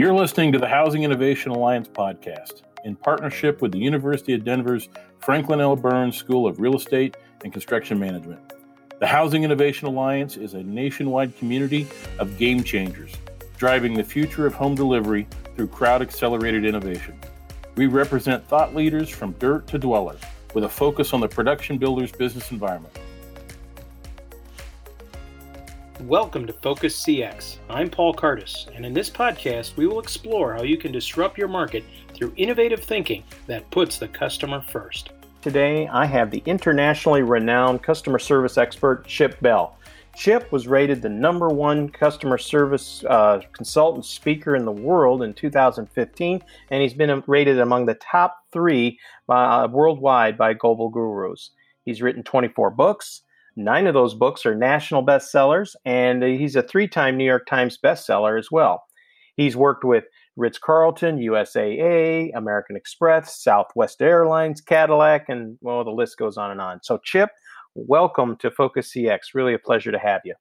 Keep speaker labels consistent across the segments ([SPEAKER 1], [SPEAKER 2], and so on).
[SPEAKER 1] You're listening to the Housing Innovation Alliance podcast in partnership with the University of Denver's Franklin L. Burns School of Real Estate and Construction Management. The Housing Innovation Alliance is a nationwide community of game changers, driving the future of home delivery through crowd accelerated innovation. We represent thought leaders from dirt to dweller with a focus on the production builder's business environment.
[SPEAKER 2] Welcome to Focus CX. I'm Paul Cardis, and in this podcast, we will explore how you can disrupt your market through innovative thinking that puts the customer first.
[SPEAKER 3] Today, I have the internationally renowned customer service expert, Chip Bell. Chip was rated the number one customer service uh, consultant speaker in the world in 2015, and he's been rated among the top three uh, worldwide by Global Gurus. He's written 24 books, Nine of those books are national bestsellers, and he's a three time New York Times bestseller as well. He's worked with Ritz Carlton, USAA, American Express, Southwest Airlines, Cadillac, and well, the list goes on and on. So, Chip, welcome to Focus CX. Really a pleasure to have you.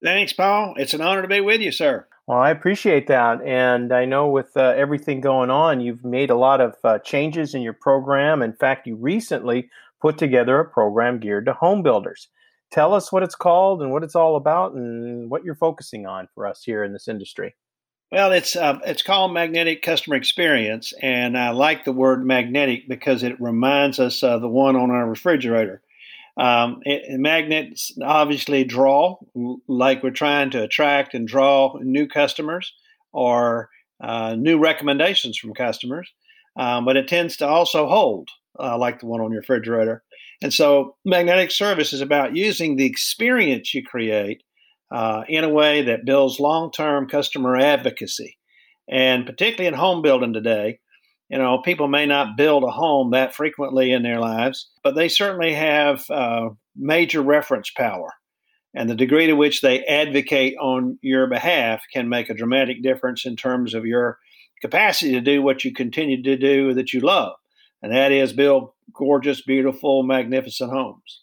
[SPEAKER 4] Thanks, Paul. It's an honor to be with you, sir.
[SPEAKER 3] Well, I appreciate that. And I know with uh, everything going on, you've made a lot of uh, changes in your program. In fact, you recently put together a program geared to home builders tell us what it's called and what it's all about and what you're focusing on for us here in this industry.
[SPEAKER 4] Well, it's uh, it's called magnetic customer experience, and I like the word magnetic because it reminds us of the one on our refrigerator. Um, it, magnets obviously draw, like we're trying to attract and draw new customers or uh, new recommendations from customers, um, but it tends to also hold, uh, like the one on your refrigerator. And so, magnetic service is about using the experience you create uh, in a way that builds long term customer advocacy. And particularly in home building today, you know, people may not build a home that frequently in their lives, but they certainly have uh, major reference power. And the degree to which they advocate on your behalf can make a dramatic difference in terms of your capacity to do what you continue to do that you love and that is build gorgeous, beautiful, magnificent homes.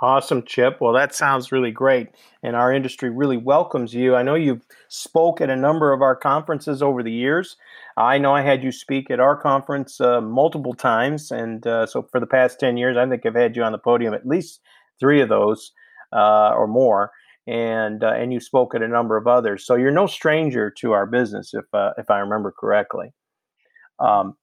[SPEAKER 3] Awesome, Chip. Well, that sounds really great. And our industry really welcomes you. I know you've spoke at a number of our conferences over the years. I know I had you speak at our conference uh, multiple times. And uh, so for the past 10 years, I think I've had you on the podium at least three of those uh, or more. And, uh, and you spoke at a number of others. So you're no stranger to our business, if, uh, if I remember correctly. Um,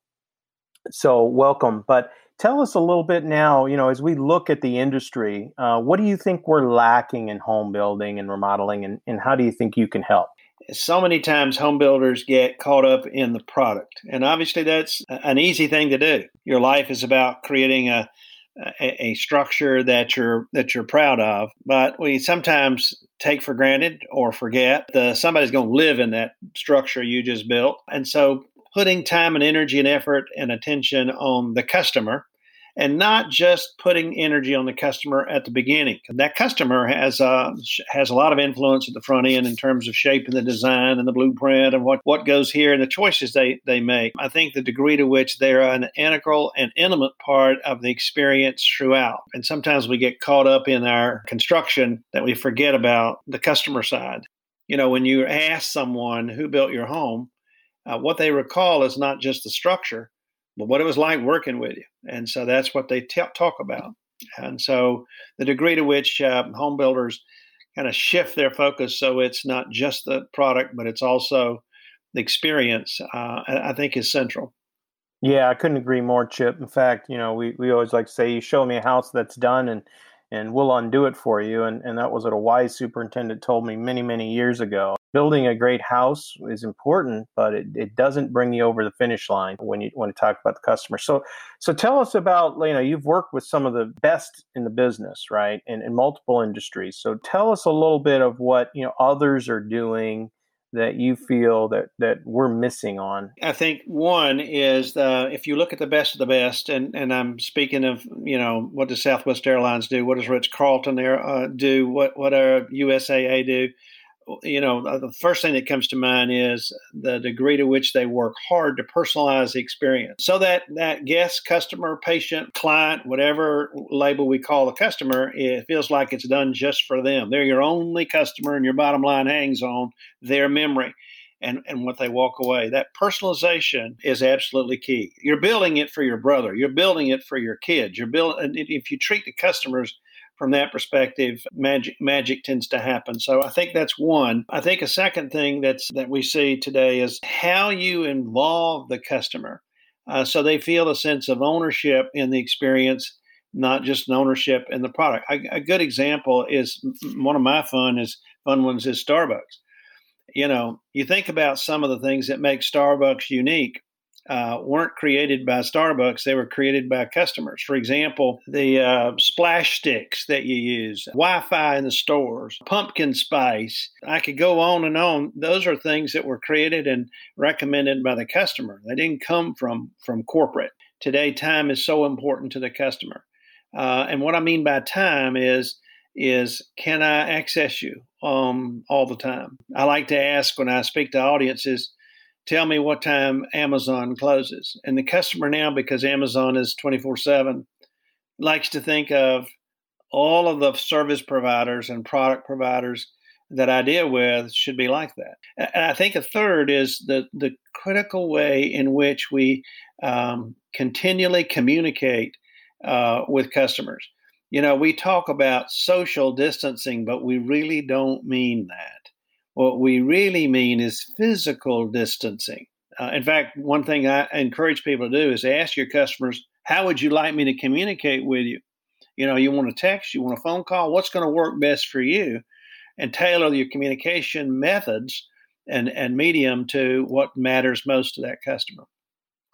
[SPEAKER 3] so welcome. But tell us a little bit now, you know, as we look at the industry, uh, what do you think we're lacking in home building and remodeling, and, and how do you think you can help?
[SPEAKER 4] So many times home builders get caught up in the product. And obviously, that's an easy thing to do. Your life is about creating a, a, a structure that you're that you're proud of, but we sometimes take for granted or forget that somebody's going to live in that structure you just built. And so putting time and energy and effort and attention on the customer and not just putting energy on the customer at the beginning. That customer has uh, has a lot of influence at the front end in terms of shaping the design and the blueprint and what, what goes here and the choices they, they make. I think the degree to which they're an integral and intimate part of the experience throughout. And sometimes we get caught up in our construction that we forget about the customer side. You know, when you ask someone who built your home, uh, what they recall is not just the structure, but what it was like working with you. And so that's what they t- talk about. And so the degree to which uh, home builders kind of shift their focus so it's not just the product, but it's also the experience, uh, I think is central.
[SPEAKER 3] Yeah, I couldn't agree more, Chip. In fact, you know, we, we always like to say, you show me a house that's done and and we'll undo it for you. And, and that was what a wise superintendent told me many, many years ago building a great house is important, but it, it doesn't bring you over the finish line when you want to talk about the customer. So, so tell us about, you know, you've worked with some of the best in the business, right? In, in multiple industries. So tell us a little bit of what, you know, others are doing that you feel that, that we're missing on?
[SPEAKER 4] I think one is uh, if you look at the best of the best, and, and I'm speaking of, you know, what does Southwest Airlines do? What does Ritz Carlton uh, do? What, what our USAA do? You know, uh, the first thing that comes to mind is the degree to which they work hard to personalize the experience so that that guest, customer, patient, client, whatever label we call the customer, it feels like it's done just for them. They're your only customer, and your bottom line hangs on their memory. And, and what they walk away. That personalization is absolutely key. You're building it for your brother. You're building it for your kids. You're building. If you treat the customers from that perspective, magic magic tends to happen. So I think that's one. I think a second thing that's that we see today is how you involve the customer, uh, so they feel a sense of ownership in the experience, not just an ownership in the product. I, a good example is one of my fun is fun ones is Starbucks. You know, you think about some of the things that make Starbucks unique uh, weren't created by Starbucks, they were created by customers. For example, the uh, splash sticks that you use, Wi Fi in the stores, pumpkin spice. I could go on and on. Those are things that were created and recommended by the customer. They didn't come from, from corporate. Today, time is so important to the customer. Uh, and what I mean by time is, is can I access you um, all the time? I like to ask when I speak to audiences, tell me what time Amazon closes. And the customer now, because Amazon is 24 7, likes to think of all of the service providers and product providers that I deal with should be like that. And I think a third is the, the critical way in which we um, continually communicate uh, with customers. You know, we talk about social distancing, but we really don't mean that. What we really mean is physical distancing. Uh, in fact, one thing I encourage people to do is ask your customers, how would you like me to communicate with you? You know, you want a text, you want a phone call, what's going to work best for you? And tailor your communication methods and, and medium to what matters most to that customer.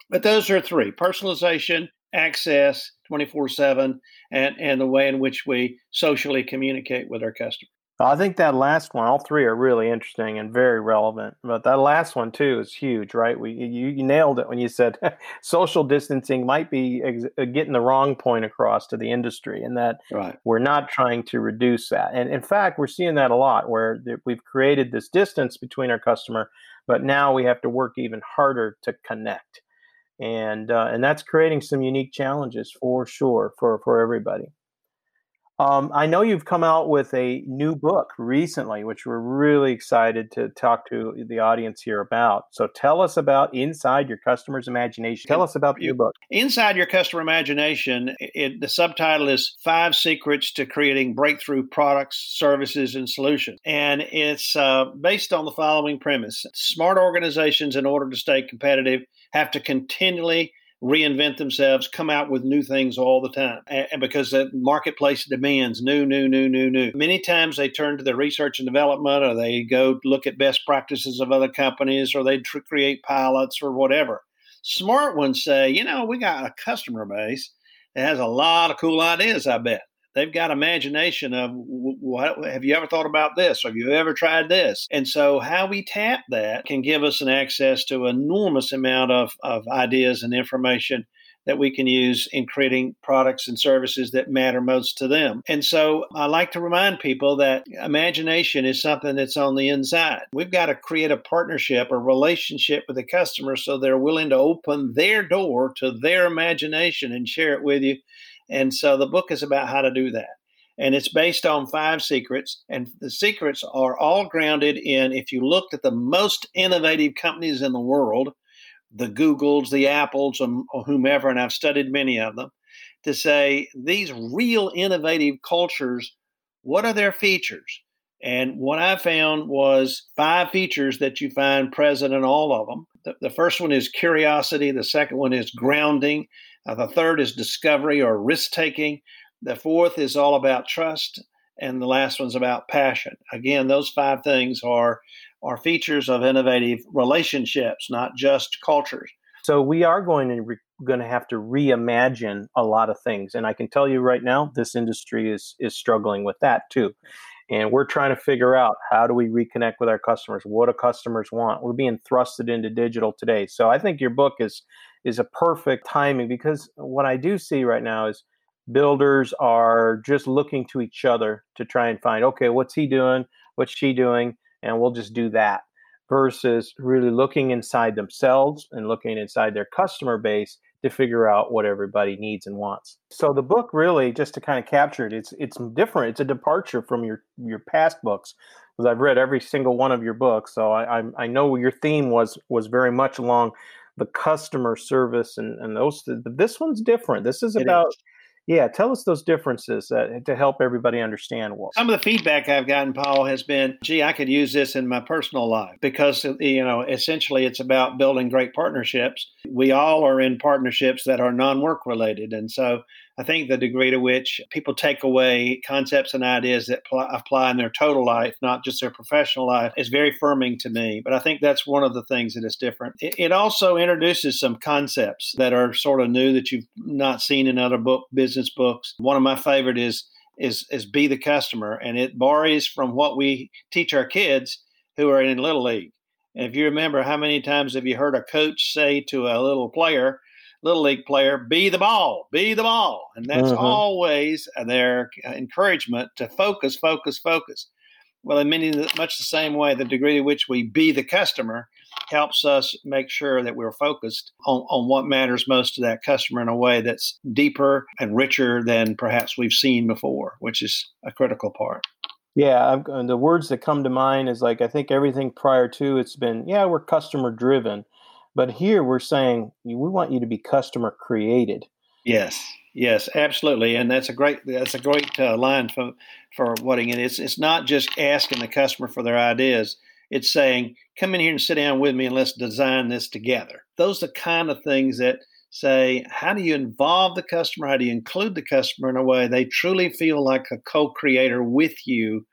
[SPEAKER 4] But those are three personalization, access 24 7, and, and the way in which we socially communicate with our customers.
[SPEAKER 3] I think that last one, all three are really interesting and very relevant. But that last one too is huge, right? We you, you nailed it when you said social distancing might be ex- uh, getting the wrong point across to the industry, and that right. we're not trying to reduce that. And in fact, we're seeing that a lot, where we've created this distance between our customer, but now we have to work even harder to connect, and uh, and that's creating some unique challenges for sure for for everybody. Um, I know you've come out with a new book recently, which we're really excited to talk to the audience here about. So tell us about Inside Your Customer's Imagination. Tell us about the new book.
[SPEAKER 4] Inside Your Customer Imagination, it, the subtitle is Five Secrets to Creating Breakthrough Products, Services, and Solutions. And it's uh, based on the following premise Smart organizations, in order to stay competitive, have to continually reinvent themselves, come out with new things all the time. And because the marketplace demands new, new, new, new, new. Many times they turn to their research and development or they go look at best practices of other companies or they tr- create pilots or whatever. Smart ones say, you know, we got a customer base that has a lot of cool ideas, I bet they've got imagination of what have you ever thought about this have you ever tried this and so how we tap that can give us an access to enormous amount of, of ideas and information that we can use in creating products and services that matter most to them. And so I like to remind people that imagination is something that's on the inside. We've got to create a partnership, a relationship with the customer so they're willing to open their door to their imagination and share it with you and so the book is about how to do that. And it's based on five secrets. And the secrets are all grounded in if you looked at the most innovative companies in the world, the Googles, the Apples, um, or whomever, and I've studied many of them, to say these real innovative cultures, what are their features? And what I found was five features that you find present in all of them. The, the first one is curiosity. The second one is grounding. Uh, the third is discovery or risk taking. The fourth is all about trust. And the last one's about passion. Again, those five things are, are features of innovative relationships, not just cultures.
[SPEAKER 3] So we are going to re- going to have to reimagine a lot of things, and I can tell you right now, this industry is is struggling with that too. And we're trying to figure out how do we reconnect with our customers? What do customers want? We're being thrusted into digital today. So I think your book is is a perfect timing because what I do see right now is builders are just looking to each other to try and find okay, what's he doing? What's she doing? and we'll just do that versus really looking inside themselves and looking inside their customer base to figure out what everybody needs and wants. So the book really, just to kind of capture it, it's it's different. It's a departure from your your past books because I've read every single one of your books. So I, I, I know your theme was was very much along the customer service and and those. But this one's different. This is about is. Yeah, tell us those differences uh, to help everybody understand. What
[SPEAKER 4] some of the feedback I've gotten, Paul, has been, "Gee, I could use this in my personal life because you know, essentially, it's about building great partnerships. We all are in partnerships that are non-work related, and so I think the degree to which people take away concepts and ideas that pl- apply in their total life, not just their professional life, is very firming to me. But I think that's one of the things that is different. It, it also introduces some concepts that are sort of new that you've not seen in other book business books. One of my favorite is is is be the customer, and it borrows from what we teach our kids who are in little league. And if you remember, how many times have you heard a coach say to a little player, little league player, be the ball, be the ball. And that's uh-huh. always their encouragement to focus, focus, focus. Well, in many much the same way, the degree to which we be the customer helps us make sure that we're focused on, on what matters most to that customer in a way that's deeper and richer than perhaps we've seen before, which is a critical part.
[SPEAKER 3] Yeah, I've, the words that come to mind is like I think everything prior to it's been yeah we're customer driven, but here we're saying we want you to be customer created.
[SPEAKER 4] Yes, yes, absolutely, and that's a great that's a great uh, line for for what it is. It's not just asking the customer for their ideas. It's saying, "Come in here and sit down with me, and let's design this together." Those are the kind of things that say, "How do you involve the customer? How do you include the customer in a way they truly feel like a co-creator with you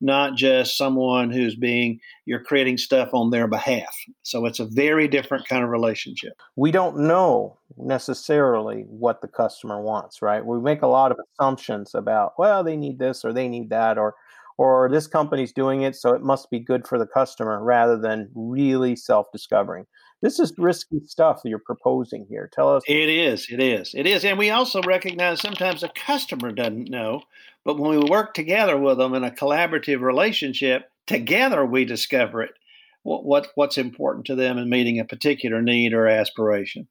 [SPEAKER 4] not just someone who's being you're creating stuff on their behalf. So it's a very different kind of relationship.
[SPEAKER 3] We don't know necessarily what the customer wants, right? We make a lot of assumptions about, well, they need this or they need that or or this company's doing it so it must be good for the customer rather than really self-discovering. This is risky stuff that you're proposing here. Tell us.
[SPEAKER 4] It is. It is. It is. And we also recognize sometimes a customer doesn't know, but when we work together with them in a collaborative relationship, together we discover it. What, what what's important to them in meeting a particular need or aspiration.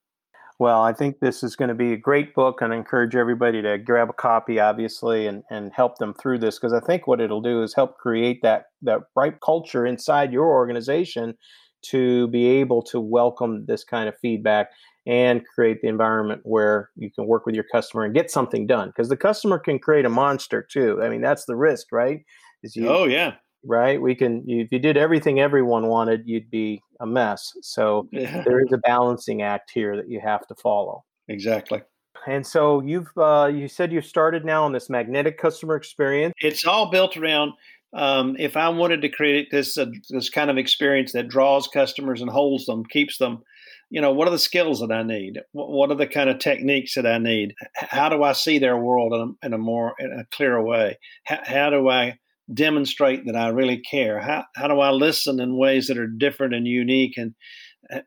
[SPEAKER 3] Well, I think this is going to be a great book, and I encourage everybody to grab a copy, obviously, and, and help them through this because I think what it'll do is help create that that right culture inside your organization to be able to welcome this kind of feedback and create the environment where you can work with your customer and get something done because the customer can create a monster too. I mean that's the risk right?
[SPEAKER 4] You, oh yeah.
[SPEAKER 3] right? We can you, if you did everything everyone wanted you'd be a mess. So yeah. there is a balancing act here that you have to follow.
[SPEAKER 4] Exactly.
[SPEAKER 3] And so you've uh, you said you started now on this magnetic customer experience.
[SPEAKER 4] It's all built around um, if I wanted to create this uh, this kind of experience that draws customers and holds them, keeps them, you know, what are the skills that I need? What are the kind of techniques that I need? How do I see their world in a, in a more in a clearer way? How, how, do I demonstrate that I really care? How how do I listen in ways that are different and unique? And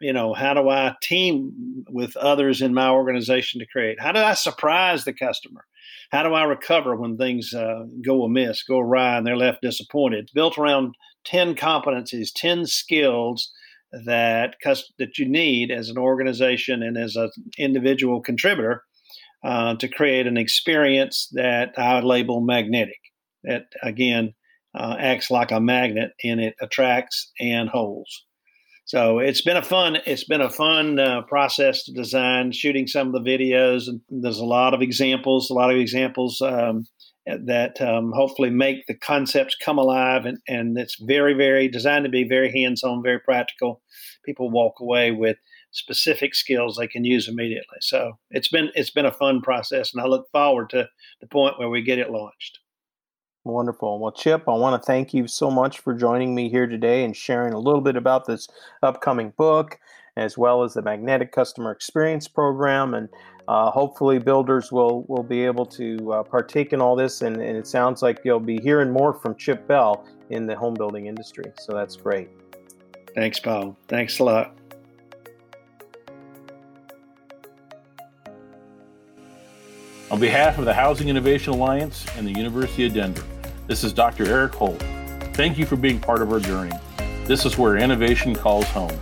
[SPEAKER 4] you know, how do I team with others in my organization to create? How do I surprise the customer? How do I recover when things uh, go amiss, go awry, and they're left disappointed? Built around 10 competencies, 10 skills that, that you need as an organization and as an individual contributor uh, to create an experience that I label magnetic. That, again, uh, acts like a magnet and it attracts and holds. So it's been a fun it's been a fun uh, process to design, shooting some of the videos, and there's a lot of examples, a lot of examples um, that um, hopefully make the concepts come alive, and, and it's very very designed to be very hands on, very practical. People walk away with specific skills they can use immediately. So it's been it's been a fun process, and I look forward to the point where we get it launched.
[SPEAKER 3] Wonderful. Well, Chip, I want to thank you so much for joining me here today and sharing a little bit about this upcoming book, as well as the Magnetic Customer Experience Program. And uh, hopefully, builders will, will be able to uh, partake in all this. And, and it sounds like you'll be hearing more from Chip Bell in the home building industry. So that's great.
[SPEAKER 4] Thanks, Paul. Thanks a lot.
[SPEAKER 1] On behalf of the Housing Innovation Alliance and the University of Denver, this is Dr. Eric Holt. Thank you for being part of our journey. This is where innovation calls home.